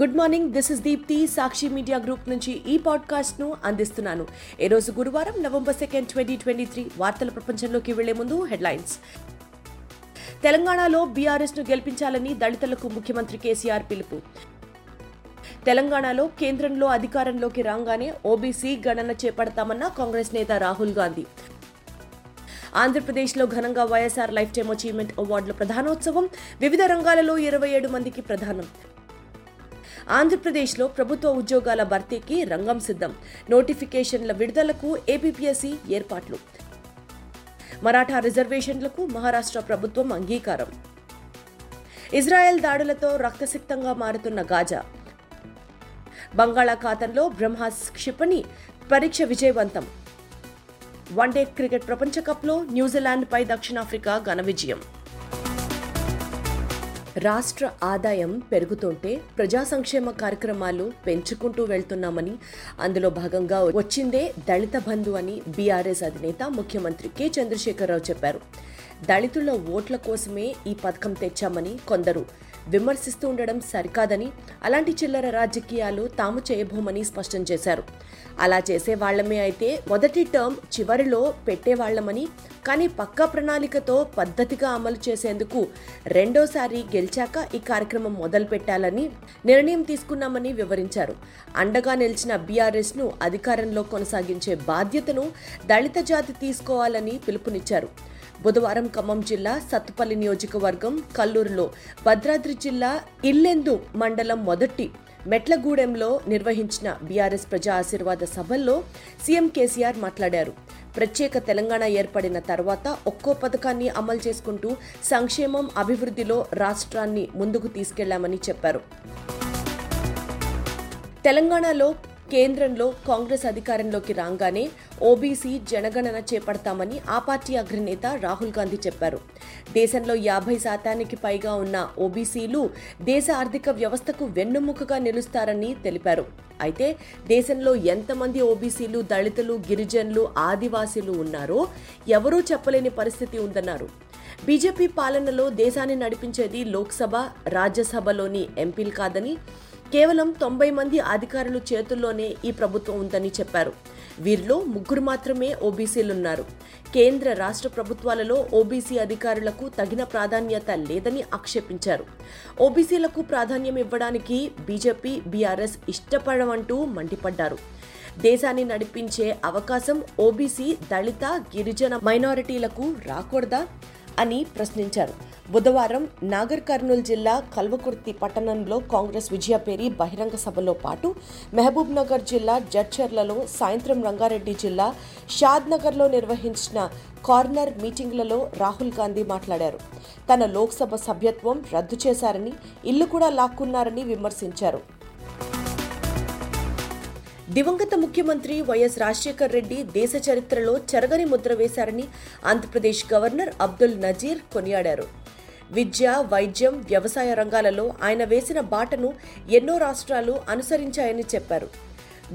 Good morning this is Deepthi Sakshi media group నుంచి ఈ పాడ్కాస్ట్ను అందిస్తున్నాను. ఈ రోజు గురువారం November second twenty twenty three వార్తల ప్రపంచంలోకి వెళ్ళే ముందు హెడ్లైన్స్ తెలంగాణలో బీఆర్ఎస్ను గెలిపించాలని దళితులకు ముఖ్యమంత్రి కేసీఆర్ పిలుపు. తెలంగాణలో కేంద్రంలో అధికారంలోకి రాగానే ఓబీసీ గణన చేపడతామన్న కాంగ్రెస్ నేత రాహుల్ గాంధీ. ఆంధ్రప్రదేశ్లో ఘనంగా వైఎస్ఆర్ లైఫ్ టైమ్ అచీవ్మెంట్ అవార్డుల ప్రధానోత్సవం వివిధ రంగాలలో ఇరవై ఏడు మందికి ప్రధానం. ఆంధ్రప్రదేశ్లో ప్రభుత్వ ఉద్యోగాల భర్తీకి రంగం సిద్ధం. నోటిఫికేషన్ల విడుదలకు ఏపీపీఎస్సీ ఏర్పాట్లు. మరాఠా రిజర్వేషన్లకు మహారాష్ట్ర ప్రభుత్వం అంగీకారం. ఇజ్రాయెల్ దాడులతో రక్తసిక్తంగా మారుతున్న గాజా. బంగాళాఖాతంలో బ్రహ్మాస్ క్షిపణి పరీక్ష విజయవంతం. వన్డే క్రికెట్ ప్రపంచ కప్లో న్యూజిలాండ్పై దక్షిణాఫ్రికా ఘన విజయం. రాష్ట్ర ఆదాయం పెరుగుతుంటే ప్రజా సంక్షేమ కార్యక్రమాలు పెంచుకుంటూ వెళ్తున్నామని అందులో భాగంగా వచ్చిందే దళిత బంధు అని బీఆర్ఎస్ అధినేత ముఖ్యమంత్రి కె. చంద్రశేఖరరావు చెప్పారు. దళితుల ఓట్ల కోసమే ఈ పథకం తెచ్చామని కొందరు విమర్శిస్తూ ఉండడం సరికాదని అలాంటి చిల్లర రాజకీయాలు తాము చేయబోమని స్పష్టం చేశారు. అలా చేసే వాళ్ళమే అయితే మొదటి టర్మ్ చివరిలో పెట్టేవాళ్ళమని కానీ పక్కా ప్రణాళికతో పద్ధతిగా అమలు చేసేందుకు రెండోసారి గెలిచాక ఈ కార్యక్రమం మొదలు పెట్టాలని నిర్ణయం తీసుకున్నామని వివరించారు. అండగా నిలిచిన బీఆర్ఎస్ను అధికారంలో కొనసాగించే బాధ్యతను దళిత జాతి తీసుకోవాలని పిలుపునిచ్చారు. బుధవారం ఖమ్మం జిల్లా సత్తుపల్లి నియోజకవర్గం కల్లూరులో భద్రాద్రి జిల్లా ఇల్లెందు మండలం మొదటి మెట్లగూడెంలో నిర్వహించిన బీఆర్ఎస్ ప్రజా ఆశీర్వాద సభల్లో సీఎం కేసీఆర్ మాట్లాడారు. ప్రత్యేక తెలంగాణ ఏర్పడిన తర్వాత ఒక్కో పథకాన్ని అమలు చేసుకుంటూ సంక్షేమం అభివృద్ధిలో రాష్ట్రాన్ని ముందుకు తీసుకెళ్ళామని చెప్పారు. తెలంగాణలో కేంద్రంలో కాంగ్రెస్ అధికారంలోకి రాగానే ఓబీసీ జనగణన చేపడతామని ఆ పార్టీ అగ్రనేత రాహుల్ గాంధీ చెప్పారు. దేశంలో యాభై శాతానికి పైగా ఉన్న ఓబీసీలు దేశ ఆర్థిక వ్యవస్థకు వెన్నుముకగా నిలుస్తారని తెలిపారు. అయితే దేశంలో ఎంతమంది ఓబీసీలు దళితులు గిరిజనులు ఆదివాసీలు ఉన్నారో ఎవరూ చెప్పలేని పరిస్థితి ఉందన్నారు. బీజేపీ పాలనలో దేశాన్ని నడిపించేది లోక్సభ రాజ్యసభలోని ఎంపీలు కాదని కేవలం తొంభై మంది అధికారులు చేతుల్లోనే ఈ ప్రభుత్వం ఉందని చెప్పారు. వీరిలో ముగ్గురు మాత్రమే ఓబీసీలున్నారు. కేంద్ర రాష్ట్ర ప్రభుత్వాలలో ఓబీసీ అధికారులకు తగిన ప్రాధాన్యత లేదని ఆక్షేపించారు. ఓబీసీలకు ప్రాధాన్యం ఇవ్వడానికి బీజేపీ బీఆర్ఎస్ ఇష్టపడమంటూ మండిపడ్డారు. దేశాన్ని నడిపించే అవకాశం ఓబీసీ దళిత గిరిజన మైనారిటీలకు రాకూడదా అని ప్రశ్నించారు. బుధవారం నాగర్ కర్నూల్ జిల్లా కల్వకుర్తి పట్టణంలో కాంగ్రెస్ విజయపేరి బహిరంగ సభలో పాటు మహబూబ్ నగర్ జిల్లా జడ్చర్లలో సాయంత్రం రంగారెడ్డి జిల్లా షాద్ నగర్లో నిర్వహించిన కార్నర్ మీటింగ్లలో రాహుల్ గాంధీ మాట్లాడారు. తన లోక్సభ సభ్యత్వం రద్దు చేశారని ఇల్లు కూడా లాక్కున్నారని విమర్శించారు. దివంగత ముఖ్యమంత్రి వైఎస్ రాజశేఖర్ రెడ్డి దేశ చరిత్రలో చెరగని ముద్ర వేశారని ఆంధ్రప్రదేశ్ గవర్నర్ అబ్దుల్ నజీర్ కొనియాడారు. విద్య వైద్యం వ్యవసాయ రంగాలలో ఆయన వేసిన బాటను ఎన్నో రాష్ట్రాలు అనుసరించాయని చెప్పారు.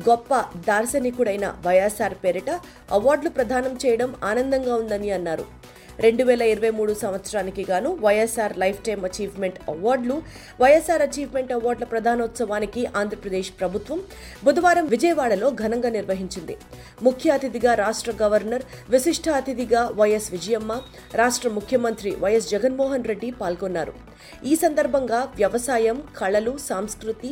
గొప్ప దార్శనికుడైన వైఎస్ఆర్ పేరిట అవార్డులు ప్రదానం చేయడం ఆనందంగా ఉందని అన్నారు. రెండు వేల ఇరవై మూడు సంవత్సరానికి గాను వైఎస్ఆర్ లైఫ్ టైమ్ అచీవ్మెంట్ అవార్డులు వైఎస్ఆర్ అచీవ్మెంట్ అవార్డుల ప్రధానోత్సవానికి ఆంధ్రప్రదేశ్ ప్రభుత్వం బుధవారం విజయవాడలో ఘనంగా నిర్వహించింది. ముఖ్య అతిథిగా రాష్ట్ర గవర్నర్ విశిష్ట అతిథిగా వైఎస్ విజయమ్మ రాష్ట్ర ముఖ్యమంత్రి వైఎస్ జగన్మోహన్ రెడ్డి పాల్గొన్నారు. ఈ సందర్భంగా వ్యవసాయం కళలు సంస్కృతి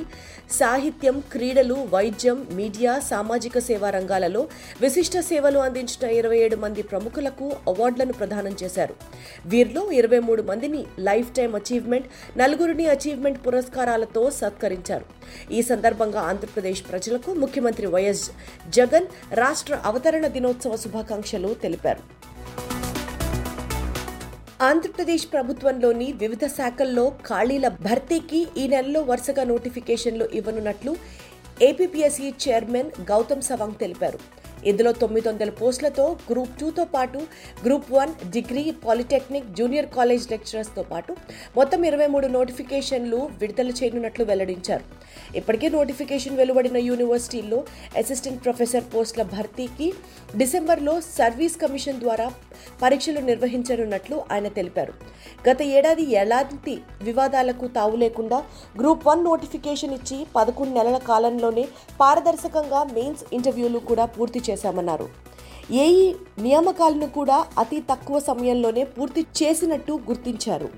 సాహిత్యం క్రీడలు వైద్యం మీడియా సామాజిక సేవా రంగాలలో విశిష్ట సేవలు అందించిన ఇరవై ఏడు మంది ప్రముఖులకు అవార్డులను ప్రదానం చేశారు. వీరిలో ఇరవై మూడు మందిని లైఫ్ టైం అచీవ్మెంట్ నలుగురిని అచీవ్మెంట్ పురస్కారాలతో సత్కరించారు. ఈ సందర్భంగా ఆంధ్రప్రదేశ్ ప్రజలకు ముఖ్యమంత్రి వైఎస్ జగన్ రాష్ట్ర అవతరణ దినోత్సవ శుభాకాంక్షలు తెలిపారు. ఆంధ్రప్రదేశ్ ప్రభుత్వంలోని వివిధ శాఖల్లో ఖాళీల భర్తీకి ఈ నెలలో వరుసగా నోటిఫికేషన్లు ఇవ్వనున్నట్లు ఏపీపీఎస్సీ చైర్మన్ గౌతమ్ సవాంగ్ తెలిపారు. ఇందులో తొమ్మిది వందల పోస్టులతో గ్రూప్ టూతో పాటు group one degree polytechnic junior college లెక్చరర్స్తో పాటు మొత్తం ఇరవై మూడు నోటిఫికేషన్లు విడుదల చేయనున్నట్లు వెల్లడించారు. ఇప్పటికే నోటిఫికేషన్ వెలువడిన యూనివర్సిటీల్లో అసిస్టెంట్ ప్రొఫెసర్ పోస్టుల భర్తీకి డిసెంబర్లో సర్వీస్ కమిషన్ ద్వారా పరీక్షలు నిర్వహించనున్నట్లు ఆయన తెలిపారు. గత ఏడాది ఎలాంటి వివాదాలకు తావు లేకుండా గ్రూప్ వన్ నోటిఫికేషన్ ఇచ్చి పదకొండు నెలల కాలంలోనే పారదర్శకంగా మెయిన్స్ ఇంటర్వ్యూలు కూడా పూర్తి చేశామన్నారు. ఏఈ నియామకాలను కూడా అతి తక్కువ సమయంలోనే పూర్తి చేసినట్టు గుర్తించారు.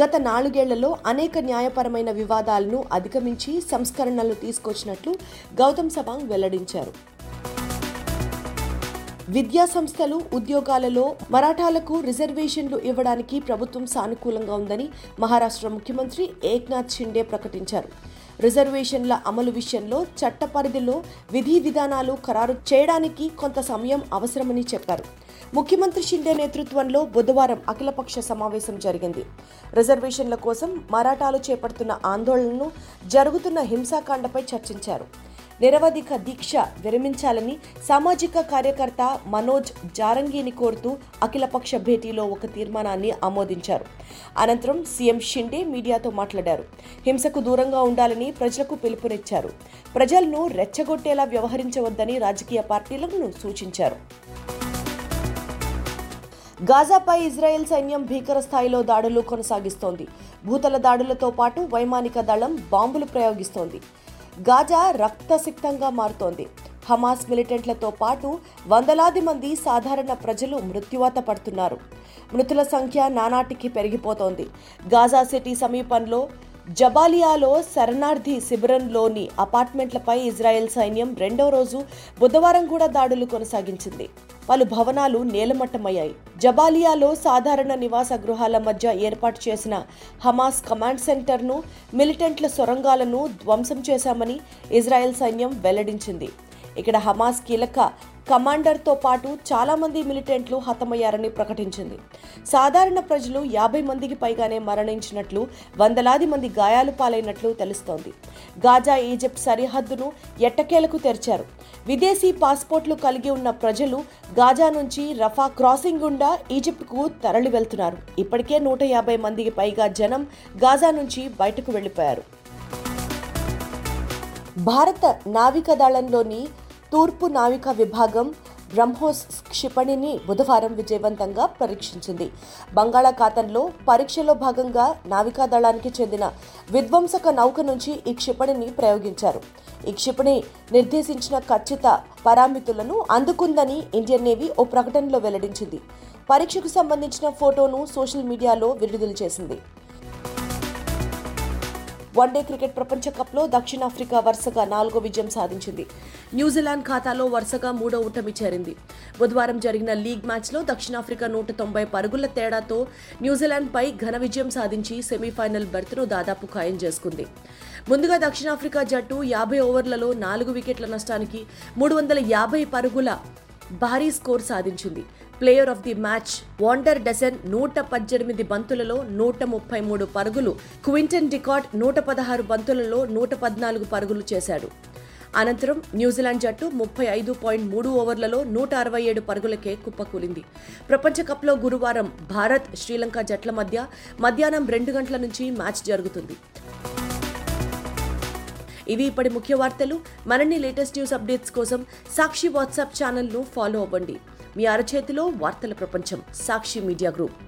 గత నాలుగేళ్ళలో అనేక న్యాయపరమైన వివాదాలను అధిగమించి సంస్కరణలు తీసుకొచ్చినట్లు గౌతమ్ సవాంగ్ వెల్లడించారు. విద్యా సంస్థలు ఉద్యోగాలలో మరాఠాలకు రిజర్వేషన్లు ఇవ్వడానికి ప్రభుత్వం సానుకూలంగా ఉందని మహారాష్ట్ర ముఖ్యమంత్రి ఏక్నాథ్ షిండే ప్రకటించారు. రిజర్వేషన్ల అమలు విషయంలో చట్ట పరిధిలో విధి విధానాలు ఖరారు చేయడానికి కొంత సమయం అవసరమని చెప్పారు. ముఖ్యమంత్రి షిండే నేతృత్వంలో బుధవారం అఖిలపక్ష సమావేశం జరిగింది. రిజర్వేషన్ల కోసం మరాఠాలు చేపడుతున్న ఆందోళనను జరుగుతున్న హింసాకాండపై చర్చించారు. నిరవధిక దీక్ష విరమించాలని సామాజిక కార్యకర్త మనోజ్ జారంగిని కోరుతూ అఖిలపక్ష భేటీలో ఒక తీర్మానాన్ని ఆమోదించారు. అనంతరం సీఎం షిండే మీడియాతో మాట్లాడారు. హింసకు దూరంగా ఉండాలని ప్రజలకు పిలుపునిచ్చారు. ప్రజలను రెచ్చగొట్టేలా వ్యవహరించవద్దని రాజకీయ పార్టీలను సూచించారు. గాజాపై ఇజ్రాయెల్ సైన్యం భీకర స్థాయిలో దాడులు కొనసాగిస్తోంది. భూతల దాడులతో పాటు వైమానిక దళం బాంబులు ప్రయోగిస్తోంది. గాజా రక్తసిక్తంగా మారుతోంది. హమాస్ మిలిటెంట్లతో పాటు వందలాది మంది సాధారణ ప్రజలు మృత్యువాత పడుతున్నారు. మృతుల సంఖ్య నానాటికి పెరిగిపోతోంది. గాజా సిటీ సమీపంలో జబాలియాలో శరణార్థి శిబిరంలోని అపార్ట్మెంట్లపై ఇజ్రాయెల్ సైన్యం రెండో రోజు బుధవారం కూడా దాడులు కొనసాగించింది. పలు భవనాలు నేలమట్టమయ్యాయి. జబాలియాలో సాధారణ నివాస గృహాల మధ్య ఏర్పాటు చేసిన హమాస్ కమాండ్ సెంటర్ను మిలిటెంట్ల సొరంగాలను ధ్వంసం చేశామని ఇజ్రాయెల్ సైన్యం వెల్లడించింది. ఇక్కడ హమాస్ కీలక కమాండర్తో పాటు చాలామంది మిలిటెంట్లు హతమయ్యారని ప్రకటించింది. సాధారణ ప్రజలు యాభై మందికి పైగానే మరణించినట్లు వందలాది మంది గాయాలు పాలైనట్లు తెలుస్తోంది. గాజా ఈజిప్ట్ సరిహద్దును ఎట్టకేలకు తెరిచారు. విదేశీ పాస్పోర్ట్లు కలిగి ఉన్న ప్రజలు గాజా నుంచి రఫా క్రాసింగ్ గుండా ఈజిప్ట్కు తరలి వెళ్తున్నారు. ఇప్పటికే నూట యాభై మందికి పైగా జనం గాజా నుంచి బయటకు వెళ్ళిపోయారు. భారత నావికాదళంలోని తూర్పు నావికా విభాగం బ్రహ్మోస్ క్షిపణిని బుధవారం విజయవంతంగా పరీక్షించింది. బంగాళాఖాతంలో పరీక్షలో భాగంగా నావికా దళానికి చెందిన విధ్వంసక నౌక నుంచి ఈ క్షిపణిని ప్రయోగించారు. ఈ క్షిపణి నిర్దేశించిన ఖచ్చిత పారామితులను అందుకుందని ఇండియన్ నేవీ ఓ ప్రకటనలో వెల్లడించింది. పరీక్షకు సంబంధించిన ఫోటోను సోషల్ మీడియాలో విడుదల చేసింది. వన్డే క్రికెట్ ప్రపంచ కప్లో దక్షిణాఫ్రికా వరుసగా నాలుగో విజయం సాధించింది. న్యూజిలాండ్ ఖాతాలో వరుసగా మూడో ఓటమి చేరింది. బుధవారం జరిగిన లీగ్ మ్యాచ్లో దక్షిణాఫ్రికా నూట తొంభై పరుగుల తేడాతో న్యూజిలాండ్పై ఘన విజయం సాధించి సెమీఫైనల్ బెర్త్ను దాదాపు ఖాయం చేసుకుంది. ముందుగా దక్షిణాఫ్రికా జట్టు యాభై ఓవర్లలో నాలుగు వికెట్ల నష్టానికి మూడు వందల యాభై పరుగుల భారీ స్కోర్ సాధించింది. Player of the match Van der Dussen నూట పద్దెనిమిది బంతులలో నూట ముప్పై మూడు పరుగులు క్వింటన్ డికాట్ నూట పదహారు బంతులలో నూట పద్నాలుగు పరుగులు చేశాడు. అనంతరం న్యూజిలాండ్ జట్టు ముప్పై ఐదు పాయింట్ మూడు ఓవర్లలో నూట అరవై ఏడు పరుగులకే కుప్పకూలింది. ప్రపంచకప్లో గురువారం భారత్ శ్రీలంక జట్ల మధ్య మధ్యాహ్నం రెండు గంటల నుంచి మ్యాచ్ జరుగుతుంది. ఇవి ఇప్పటి ముఖ్య వార్తలు. మరిన్ని లేటెస్ట్ న్యూస్ అప్డేట్స్ కోసం సాక్షి వాట్సాప్ ఛానల్ను ఫాలో అవ్వండి. మీ అరచేతిలో వార్తల ప్రపంచం సాక్షి మీడియా గ్రూప్.